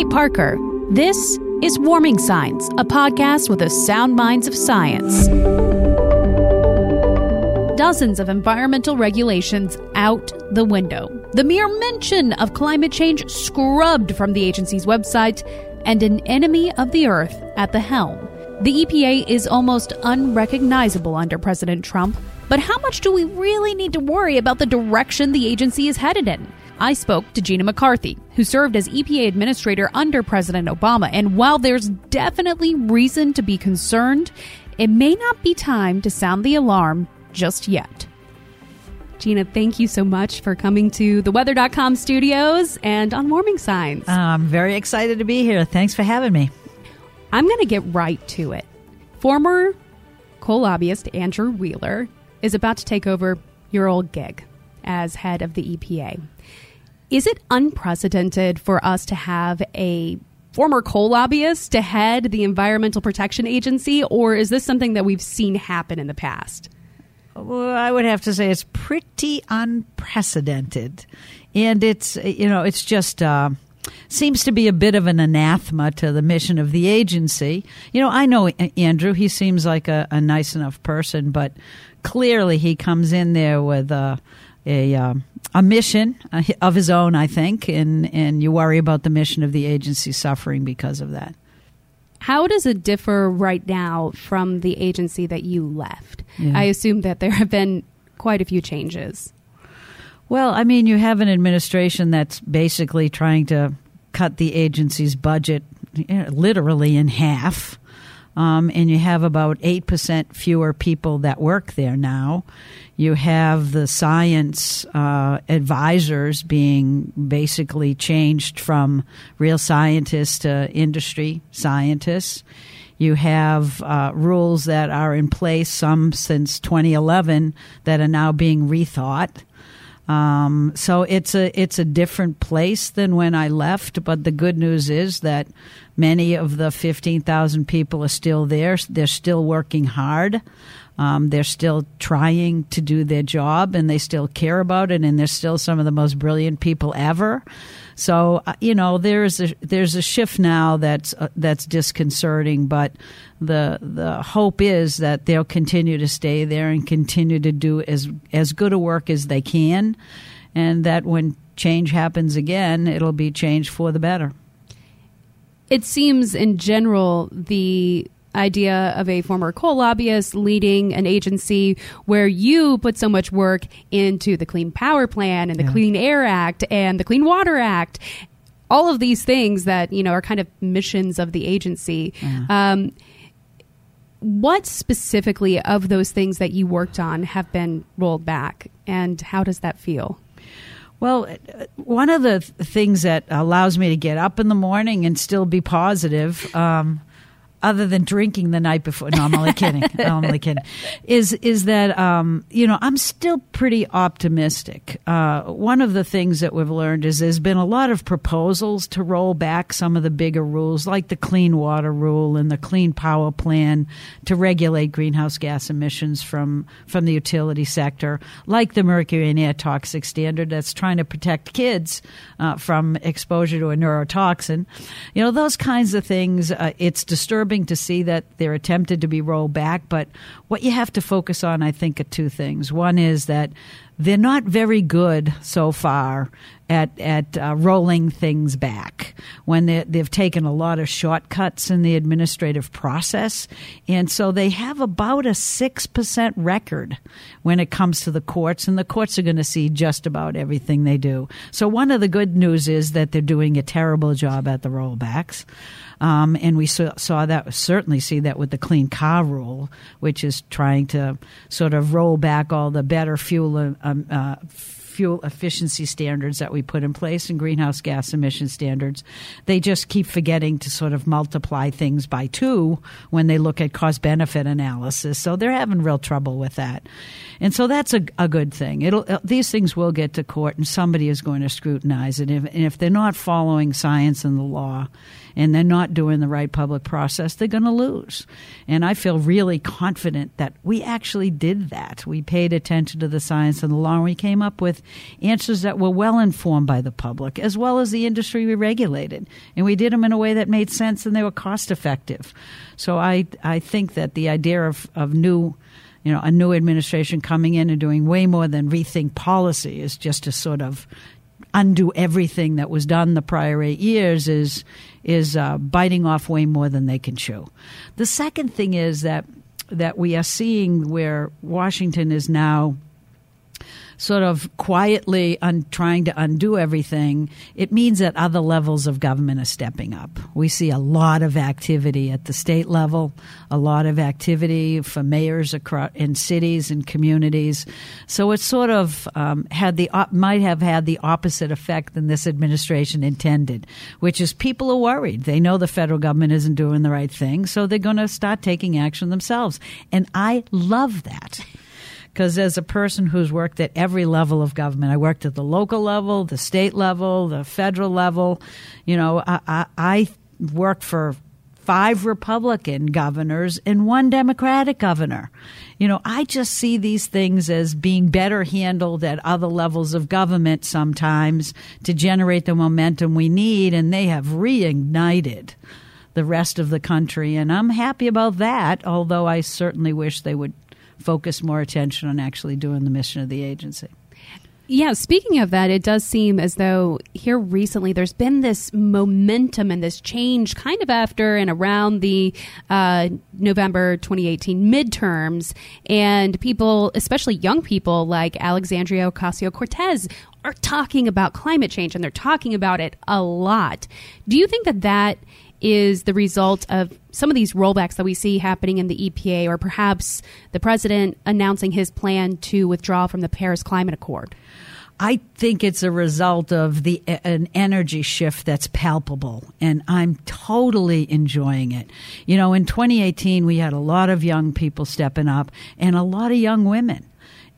Kait Parker. This is Warming Signs, a podcast with the sound minds of science. Dozens of environmental regulations out the window. The mere mention of climate change scrubbed from the agency's website, and an enemy of the earth at the helm. The EPA is almost unrecognizable under President Trump, but how much do we really need to worry about the direction the agency is headed in? I spoke to Gina McCarthy, who served as EPA administrator under President Obama. And while there's definitely reason to be concerned, it may not be time to sound the alarm just yet. Gina, thank you so much for coming to the weather.com studios and on Warming Signs. I'm very excited to be here. Thanks for having me. I'm going to get right to it. Former coal lobbyist Andrew Wheeler is about to take over your old gig as head of the EPA. Is it unprecedented for us to have a former coal lobbyist to head the Environmental Protection Agency, or is this something that we've seen happen in the past? Well, I would have to say it's pretty unprecedented, and it's you know it's just. Uh, seems to be a bit of an anathema to the mission of the agency. You know, I know Andrew; he seems like a, a nice enough person, but clearly he comes in there with a a, um, a mission uh, of his own, I think, and, and you worry about the mission of the agency suffering because of that. How does it differ right now from the agency that you left? Yeah. I assume that there have been quite a few changes. Well, I mean, you have an administration that's basically trying to cut the agency's budget literally in half. Um, and you have about 8% fewer people that work there now. You have the science uh, advisors being basically changed from real scientists to industry scientists. You have uh, rules that are in place, some since 2011, that are now being rethought. Um, so it's a it's a different place than when I left. But the good news is that many of the fifteen thousand people are still there. They're still working hard. Um, they're still trying to do their job, and they still care about it. And they're still some of the most brilliant people ever. So uh, you know there's a there's a shift now that's uh, that's disconcerting, but the the hope is that they'll continue to stay there and continue to do as as good a work as they can, and that when change happens again, it'll be change for the better. It seems, in general, the idea of a former coal lobbyist leading an agency where you put so much work into the Clean Power Plan and the yeah. Clean Air Act and the Clean Water Act. All of these things that you know are kind of missions of the agency. Yeah. Um, what specifically of those things that you worked on have been rolled back, and how does that feel? Well, one of the things that allows me to get up in the morning and still be positive um, other than drinking the night before. No, I'm only kidding. I'm only kidding. Is is that um, you know I'm still pretty optimistic. Uh, one of the things that we've learned is there's been a lot of proposals to roll back some of the bigger rules, like the Clean Water Rule and the Clean Power Plan, to regulate greenhouse gas emissions from from the utility sector, like the Mercury and Air Toxic Standard that's trying to protect kids uh, from exposure to a neurotoxin. You know those kinds of things. Uh, it's disturbing disturbing to see that they're attempted to be rolled back. But what you have to focus on, I think, are two things. One is that they're not very good so far at at uh, rolling things back when they've taken a lot of shortcuts in the administrative process, and so they have about a six percent record when it comes to the courts, and the courts are going to see just about everything they do. So one of the good news is that they're doing a terrible job at the rollbacks. Um, and we saw, saw, that certainly see that with the clean car rule, which is trying to sort of roll back all the better fuel um, uh, fuel efficiency standards that we put in place and greenhouse gas emission standards. They just keep forgetting to sort of multiply things by two when they look at cost benefit analysis. So they're having real trouble with that. And so that's a, a good thing. It'll, uh, these things will get to court and somebody is going to scrutinize it. If, and if they're not following science and the law, and they're not doing the right public process, they're going to lose. And I feel really confident that we actually did that. We paid attention to the science and the law, and we came up with answers that were well informed by the public as well as the industry we regulated. And we did them in a way that made sense and they were cost effective. So I, I think that the idea of, of new you know, a new administration coming in and doing way more than rethink policy is just a sort of undo everything that was done the prior eight years is is uh, biting off way more than they can chew. The second thing is that that we are seeing where Washington is now sort of quietly un- trying to undo everything, it means that other levels of government are stepping up. We see a lot of activity at the state level, a lot of activity for mayors across in cities and communities. So it sort of um, had the might have had the opposite effect than this administration intended, which is people are worried. They know the federal government isn't doing the right thing, so they're going to start taking action themselves. And I love that because as a person who's worked at every level of government, I worked at the local level, the state level, the federal level. You know, I, I, I worked for five Republican governors and one Democratic governor. You know, I just see these things as being better handled at other levels of government sometimes to generate the momentum we need, and they have reignited the rest of the country. And I'm happy about that, although I certainly wish they would focus more attention on actually doing the mission of the agency. Yeah, speaking of that, it does seem as though here recently there's been this momentum and this change kind of after and around the uh, November 2018 midterms. And people, especially young people like Alexandria Ocasio Cortez, are talking about climate change and they're talking about it a lot. Do you think that that is the result of some of these rollbacks that we see happening in the EPA, or perhaps the president announcing his plan to withdraw from the Paris Climate Accord? I think it's a result of the an energy shift that's palpable, and I'm totally enjoying it. You know, in 2018, we had a lot of young people stepping up and a lot of young women,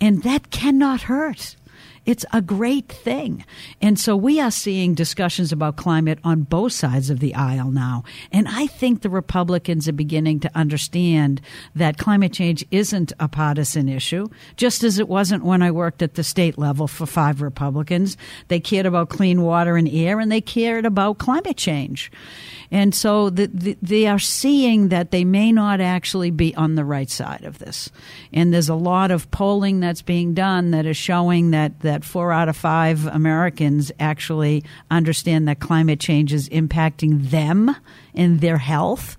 and that cannot hurt. It's a great thing. And so we are seeing discussions about climate on both sides of the aisle now. And I think the Republicans are beginning to understand that climate change isn't a partisan issue, just as it wasn't when I worked at the state level for five Republicans. They cared about clean water and air, and they cared about climate change. And so the, the, they are seeing that they may not actually be on the right side of this. And there's a lot of polling that's being done that is showing that, that four out of five Americans actually understand that climate change is impacting them and their health.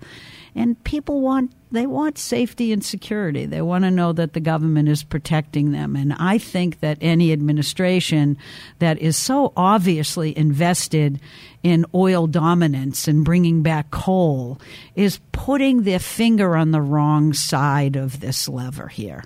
And people want they want safety and security. They want to know that the government is protecting them. And I think that any administration that is so obviously invested in oil dominance and bringing back coal is putting their finger on the wrong side of this lever here.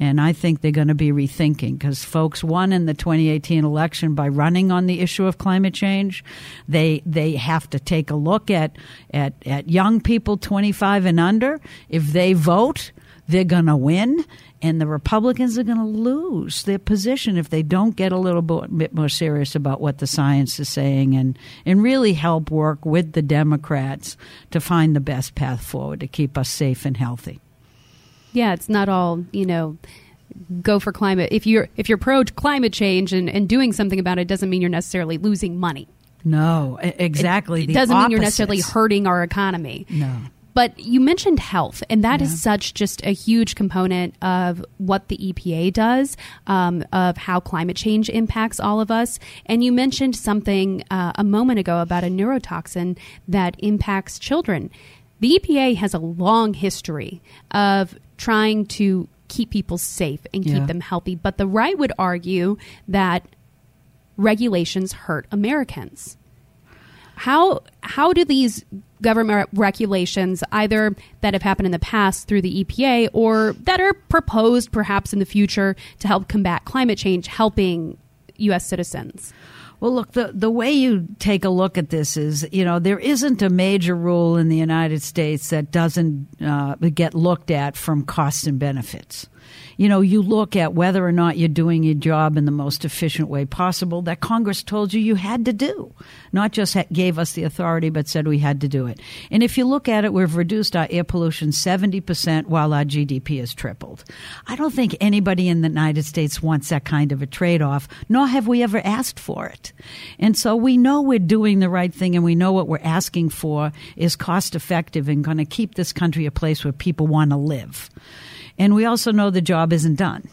And I think they're going to be rethinking because folks won in the 2018 election by running on the issue of climate change. They they have to take a look at at, at young people 25 and under. If they vote, they're going to win and the Republicans are going to lose their position if they don't get a little bit more serious about what the science is saying and, and really help work with the Democrats to find the best path forward to keep us safe and healthy. Yeah, it's not all, you know, go for climate. If you're if you're pro climate change and, and doing something about it doesn't mean you're necessarily losing money. No, exactly. It, it doesn't mean you're necessarily hurting our economy. No. But you mentioned health, and that yeah. is such just a huge component of what the EPA does, um, of how climate change impacts all of us. And you mentioned something uh, a moment ago about a neurotoxin that impacts children. The EPA has a long history of trying to keep people safe and keep yeah. them healthy, but the right would argue that regulations hurt Americans. How how do these government regulations, either that have happened in the past through the EPA or that are proposed perhaps in the future to help combat climate change, helping U.S. citizens? Well, look, the, the way you take a look at this is, you know, there isn't a major rule in the United States that doesn't uh, get looked at from costs and benefits. You know, you look at whether or not you're doing your job in the most efficient way possible that Congress told you you had to do, not just gave us the authority, but said we had to do it. And if you look at it, we've reduced our air pollution 70% while our GDP has tripled. I don't think anybody in the United States wants that kind of a trade off, nor have we ever asked for it. And so we know we're doing the right thing and we know what we're asking for is cost effective and going to keep this country a place where people want to live. And we also know the job isn't done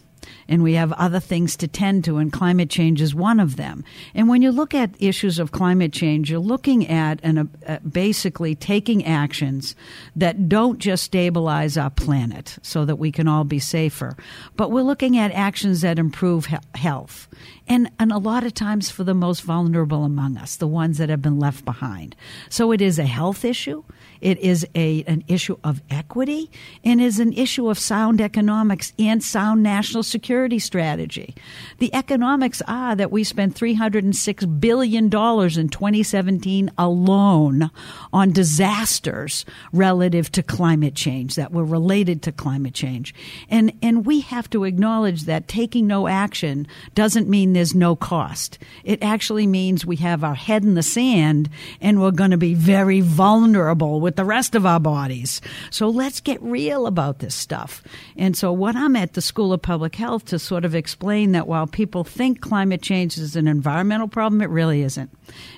and we have other things to tend to, and climate change is one of them. And when you look at issues of climate change, you're looking at and uh, basically taking actions that don't just stabilize our planet so that we can all be safer, but we're looking at actions that improve he- health. And, and a lot of times for the most vulnerable among us, the ones that have been left behind. So it is a health issue. It is a, an issue of equity and is an issue of sound economics and sound national security strategy. The economics are that we spent $306 billion in 2017 alone on disasters relative to climate change that were related to climate change. And, and we have to acknowledge that taking no action doesn't mean there's no cost. It actually means we have our head in the sand and we're going to be very vulnerable with the rest of our bodies. So let's get real about this stuff. And so, what I'm at the School of Public Health to sort of explain that while people think climate change is an environmental problem, it really isn't.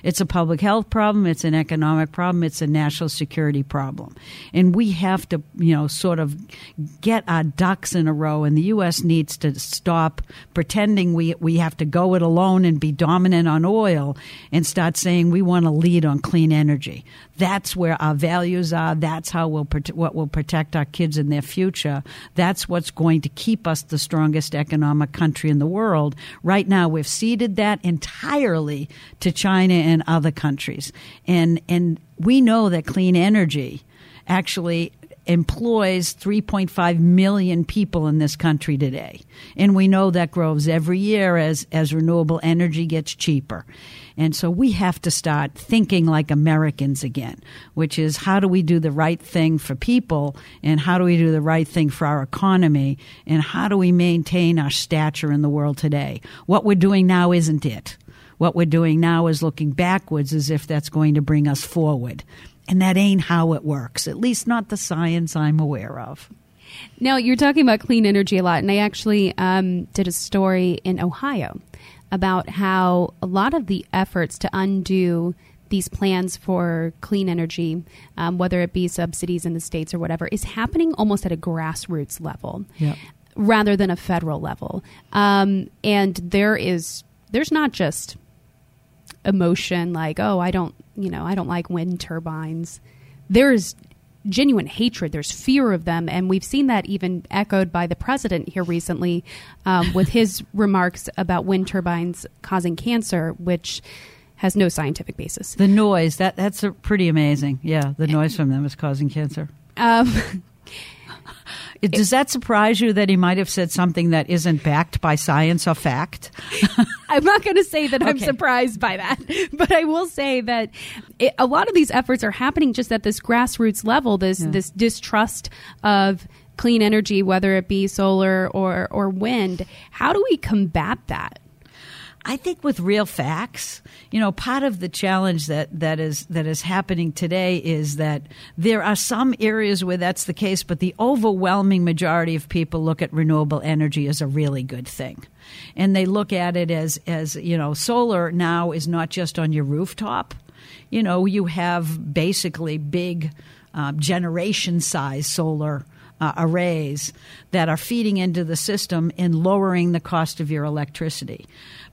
It's a public health problem, it's an economic problem, it's a national security problem. And we have to, you know, sort of get our ducks in a row, and the U.S. needs to stop pretending we, we have to go it alone and be dominant on oil and start saying we want to lead on clean energy. That's where our values are. That's how we'll what will protect our kids in their future. That's what's going to keep us the strongest economic country in the world. Right now, we've ceded that entirely to China and other countries, and and we know that clean energy actually employs 3.5 million people in this country today. And we know that grows every year as, as renewable energy gets cheaper. And so we have to start thinking like Americans again, which is how do we do the right thing for people and how do we do the right thing for our economy and how do we maintain our stature in the world today? What we're doing now isn't it. What we're doing now is looking backwards as if that's going to bring us forward. And that ain't how it works, at least not the science I'm aware of. Now, you're talking about clean energy a lot, and I actually um, did a story in Ohio about how a lot of the efforts to undo these plans for clean energy, um, whether it be subsidies in the states or whatever, is happening almost at a grassroots level yep. rather than a federal level. Um, and there is there's not just emotion like oh I don't you know I don't like wind turbines. There's genuine hatred. There's fear of them, and we've seen that even echoed by the president here recently um, with his remarks about wind turbines causing cancer, which has no scientific basis. The noise that that's pretty amazing. Yeah, the noise from them is causing cancer. Um, Does that surprise you that he might have said something that isn't backed by science or fact? I'm not going to say that I'm surprised by that, but I will say that it, a lot of these efforts are happening just at this grassroots level. This yeah. this distrust of clean energy, whether it be solar or or wind. How do we combat that? I think with real facts, you know, part of the challenge that, that is that is happening today is that there are some areas where that's the case, but the overwhelming majority of people look at renewable energy as a really good thing. And they look at it as as, you know, solar now is not just on your rooftop. You know, you have basically big um, generation size solar uh, arrays that are feeding into the system and lowering the cost of your electricity.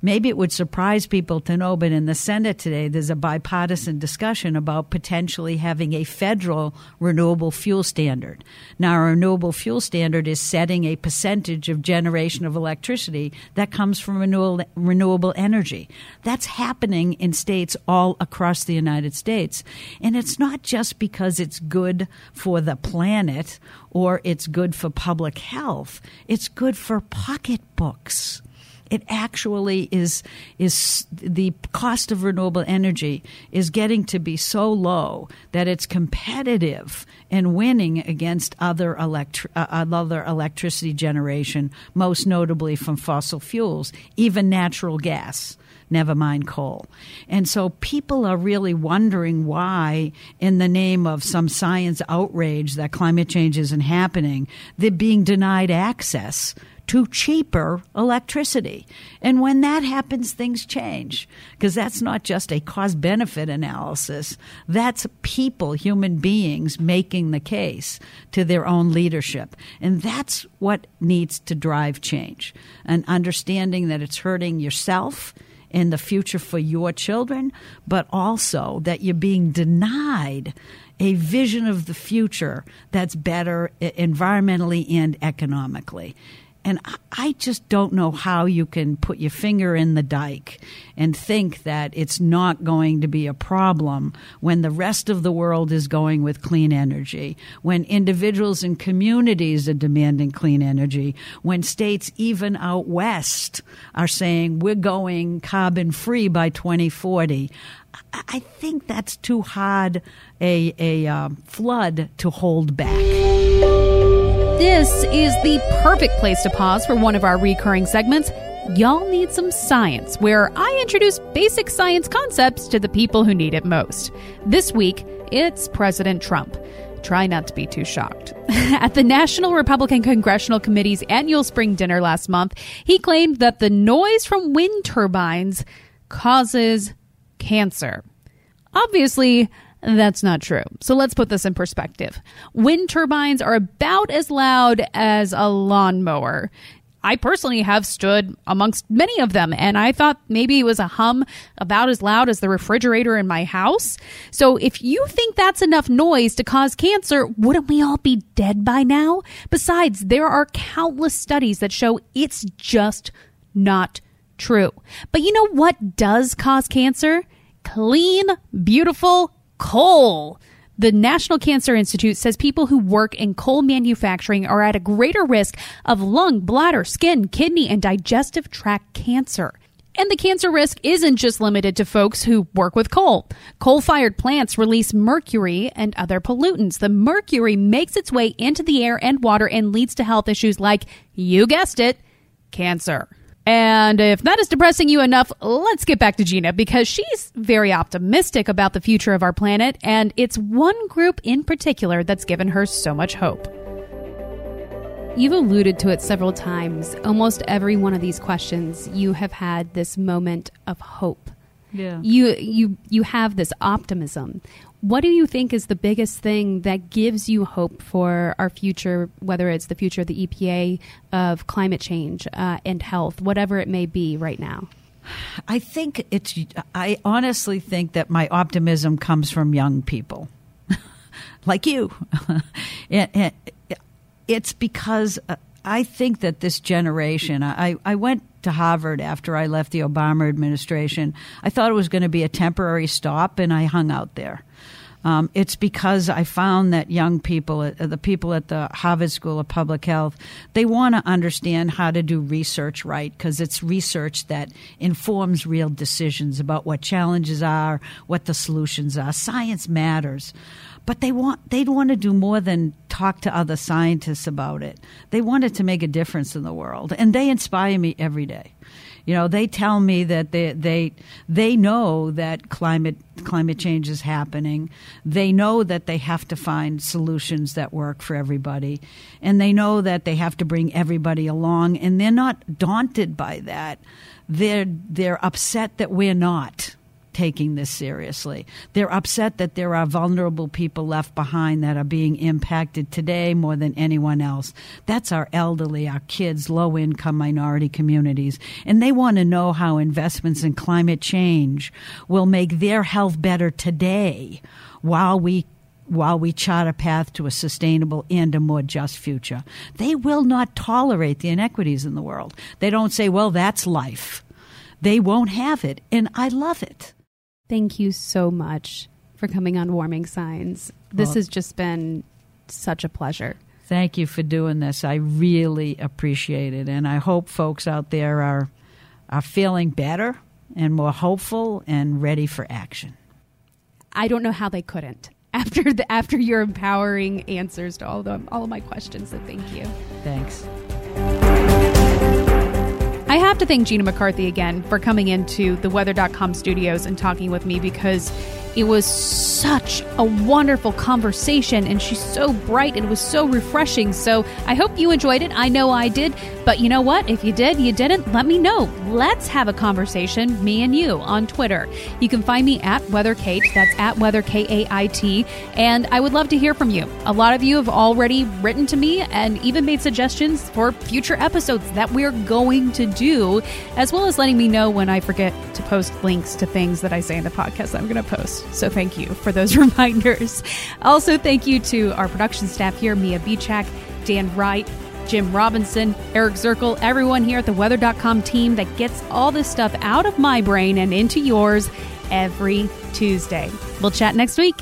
Maybe it would surprise people to know, but in the Senate today, there's a bipartisan discussion about potentially having a federal renewable fuel standard. Now, a renewable fuel standard is setting a percentage of generation of electricity that comes from renewable, renewable energy. That's happening in states all across the United States. And it's not just because it's good for the planet or it's good for public health, it's good for pocketbooks. It actually is is the cost of renewable energy is getting to be so low that it's competitive and winning against other electri- uh, other electricity generation, most notably from fossil fuels, even natural gas never mind coal. And so people are really wondering why, in the name of some science outrage that climate change isn't happening, they're being denied access to cheaper electricity. And when that happens, things change because that's not just a cost benefit analysis. That's people, human beings, making the case to their own leadership. And that's what needs to drive change. An understanding that it's hurting yourself in the future for your children, but also that you're being denied a vision of the future that's better environmentally and economically. And I just don't know how you can put your finger in the dike and think that it's not going to be a problem when the rest of the world is going with clean energy, when individuals and communities are demanding clean energy, when states even out west are saying we're going carbon free by 2040. I think that's too hard a, a uh, flood to hold back. This is the perfect place to pause for one of our recurring segments. Y'all Need Some Science, where I introduce basic science concepts to the people who need it most. This week, it's President Trump. Try not to be too shocked. At the National Republican Congressional Committee's annual spring dinner last month, he claimed that the noise from wind turbines causes cancer. Obviously, that's not true. So let's put this in perspective. Wind turbines are about as loud as a lawnmower. I personally have stood amongst many of them, and I thought maybe it was a hum about as loud as the refrigerator in my house. So, if you think that's enough noise to cause cancer, wouldn't we all be dead by now? Besides, there are countless studies that show it's just not true. But you know what does cause cancer? Clean, beautiful, coal. The National Cancer Institute says people who work in coal manufacturing are at a greater risk of lung, bladder, skin, kidney, and digestive tract cancer. And the cancer risk isn't just limited to folks who work with coal. Coal fired plants release mercury and other pollutants. The mercury makes its way into the air and water and leads to health issues like, you guessed it, cancer. And if that is depressing you enough, let's get back to Gina because she's very optimistic about the future of our planet, and it's one group in particular that's given her so much hope. You've alluded to it several times. Almost every one of these questions, you have had this moment of hope. Yeah. You you you have this optimism. What do you think is the biggest thing that gives you hope for our future, whether it's the future of the EPA, of climate change, uh, and health, whatever it may be right now? I think it's, I honestly think that my optimism comes from young people like you. it's because uh, I think that this generation, I, I went to Harvard after I left the Obama administration. I thought it was going to be a temporary stop, and I hung out there. Um, it's because I found that young people, uh, the people at the Harvard School of Public Health, they want to understand how to do research right because it's research that informs real decisions about what challenges are, what the solutions are. Science matters but they want they'd want to do more than talk to other scientists about it. They wanted to make a difference in the world, and they inspire me every day. You know, they tell me that they they they know that climate climate change is happening. They know that they have to find solutions that work for everybody, and they know that they have to bring everybody along. And they're not daunted by that. They're they're upset that we're not taking this seriously. They're upset that there are vulnerable people left behind that are being impacted today more than anyone else. That's our elderly, our kids, low income minority communities. And they want to know how investments in climate change will make their health better today while we while we chart a path to a sustainable and a more just future. They will not tolerate the inequities in the world. They don't say, well, that's life. They won't have it. And I love it. Thank you so much for coming on Warming Signs. This well, has just been such a pleasure. Thank you for doing this. I really appreciate it. And I hope folks out there are are feeling better and more hopeful and ready for action. I don't know how they couldn't after the after your empowering answers to all of them, all of my questions. So thank you. Thanks. I have to thank Gina McCarthy again for coming into the weather.com studios and talking with me because it was such a wonderful conversation, and she's so bright it was so refreshing. So I hope you enjoyed it. I know I did. But you know what? If you did, you didn't, let me know. Let's have a conversation, me and you, on Twitter. You can find me at WeatherKait. That's at WeatherKait. And I would love to hear from you. A lot of you have already written to me and even made suggestions for future episodes that we're going to do, as well as letting me know when I forget to post links to things that I say in the podcast I'm going to post. So thank you for those reminders. Also, thank you to our production staff here Mia Beachak, Dan Wright, Jim Robinson, Eric Zirkle, everyone here at the weather.com team that gets all this stuff out of my brain and into yours every Tuesday. We'll chat next week.